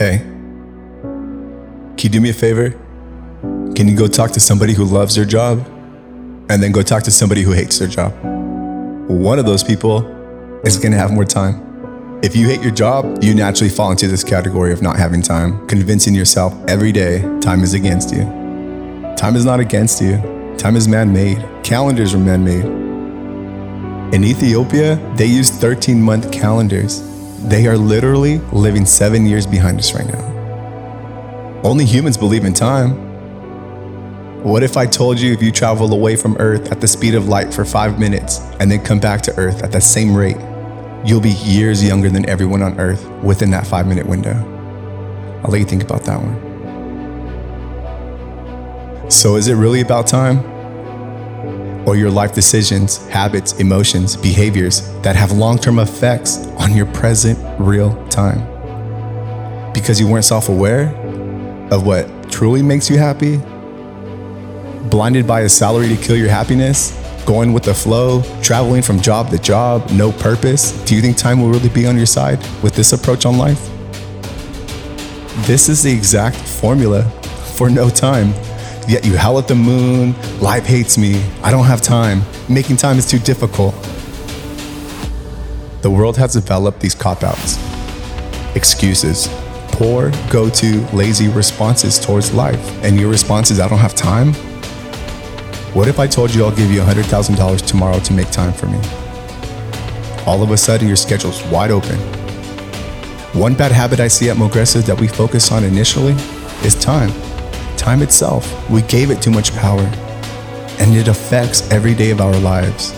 Hey, can you do me a favor? Can you go talk to somebody who loves their job and then go talk to somebody who hates their job? One of those people is gonna have more time. If you hate your job, you naturally fall into this category of not having time, convincing yourself every day time is against you. Time is not against you, time is man made. Calendars are man made. In Ethiopia, they use 13 month calendars. They are literally living seven years behind us right now. Only humans believe in time. What if I told you if you travel away from Earth at the speed of light for five minutes and then come back to Earth at the same rate, you'll be years younger than everyone on Earth within that five minute window? I'll let you think about that one. So, is it really about time? Or your life decisions, habits, emotions, behaviors that have long term effects on your present real time? Because you weren't self aware of what truly makes you happy? Blinded by a salary to kill your happiness? Going with the flow, traveling from job to job, no purpose? Do you think time will really be on your side with this approach on life? This is the exact formula for no time. Yet you howl at the moon, life hates me, I don't have time, making time is too difficult. The world has developed these cop outs, excuses, poor, go to, lazy responses towards life. And your response is, I don't have time? What if I told you I'll give you $100,000 tomorrow to make time for me? All of a sudden, your schedule's wide open. One bad habit I see at Mogressive that we focus on initially is time. Time itself, we gave it too much power, and it affects every day of our lives.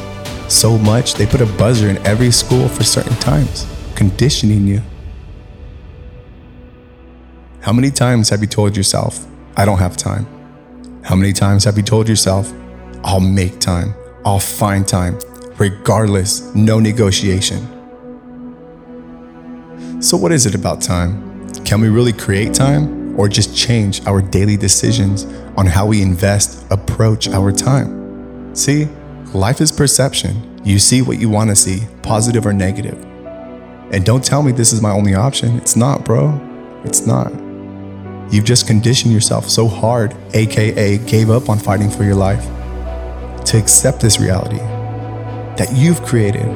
So much, they put a buzzer in every school for certain times, conditioning you. How many times have you told yourself, I don't have time? How many times have you told yourself, I'll make time, I'll find time, regardless, no negotiation? So, what is it about time? Can we really create time or just change our daily decisions on how we invest, approach our time? See, life is perception. You see what you want to see, positive or negative. And don't tell me this is my only option. It's not, bro. It's not. You've just conditioned yourself so hard, aka gave up on fighting for your life, to accept this reality that you've created.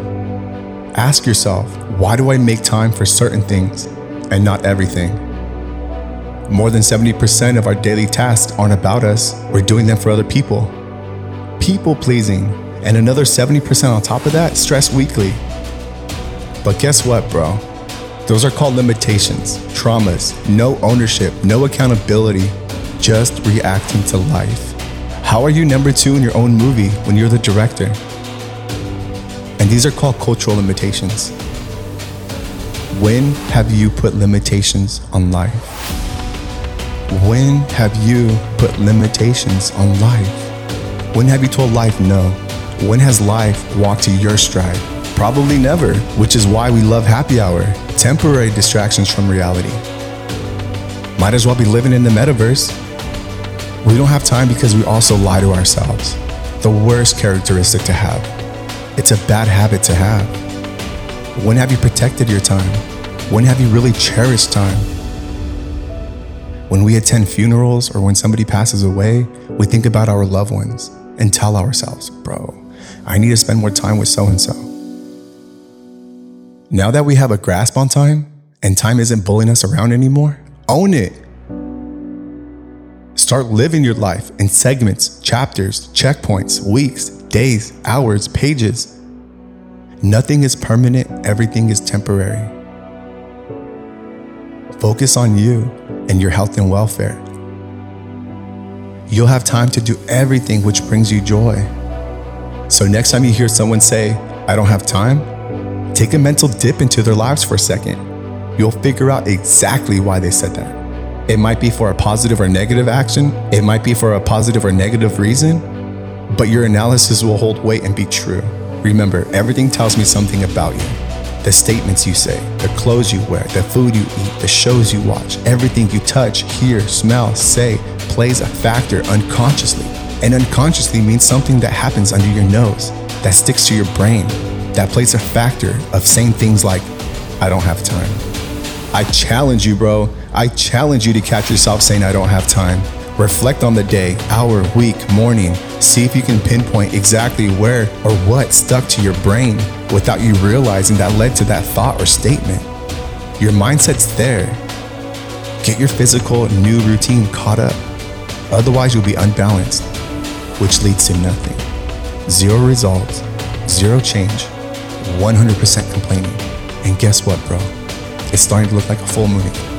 Ask yourself, why do I make time for certain things and not everything? More than 70% of our daily tasks aren't about us, we're doing them for other people. People pleasing, and another 70% on top of that, stress weekly. But guess what, bro? Those are called limitations, traumas, no ownership, no accountability, just reacting to life. How are you number two in your own movie when you're the director? And these are called cultural limitations. When have you put limitations on life? When have you put limitations on life? When have you told life no? When has life walked to your stride? Probably never, which is why we love happy hour, temporary distractions from reality. Might as well be living in the metaverse. We don't have time because we also lie to ourselves. The worst characteristic to have. It's a bad habit to have. When have you protected your time? When have you really cherished time? When we attend funerals or when somebody passes away, we think about our loved ones and tell ourselves, bro, I need to spend more time with so and so. Now that we have a grasp on time and time isn't bullying us around anymore, own it. Start living your life in segments, chapters, checkpoints, weeks, days, hours, pages. Nothing is permanent, everything is temporary. Focus on you and your health and welfare. You'll have time to do everything which brings you joy. So, next time you hear someone say, I don't have time, take a mental dip into their lives for a second. You'll figure out exactly why they said that. It might be for a positive or negative action, it might be for a positive or negative reason, but your analysis will hold weight and be true. Remember, everything tells me something about you. The statements you say, the clothes you wear, the food you eat, the shows you watch, everything you touch, hear, smell, say plays a factor unconsciously. And unconsciously means something that happens under your nose, that sticks to your brain, that plays a factor of saying things like, I don't have time. I challenge you, bro. I challenge you to catch yourself saying, I don't have time. Reflect on the day, hour, week, morning. See if you can pinpoint exactly where or what stuck to your brain without you realizing that led to that thought or statement. Your mindset's there. Get your physical new routine caught up. Otherwise, you'll be unbalanced, which leads to nothing. Zero results, zero change, 100% complaining. And guess what, bro? It's starting to look like a full moon again.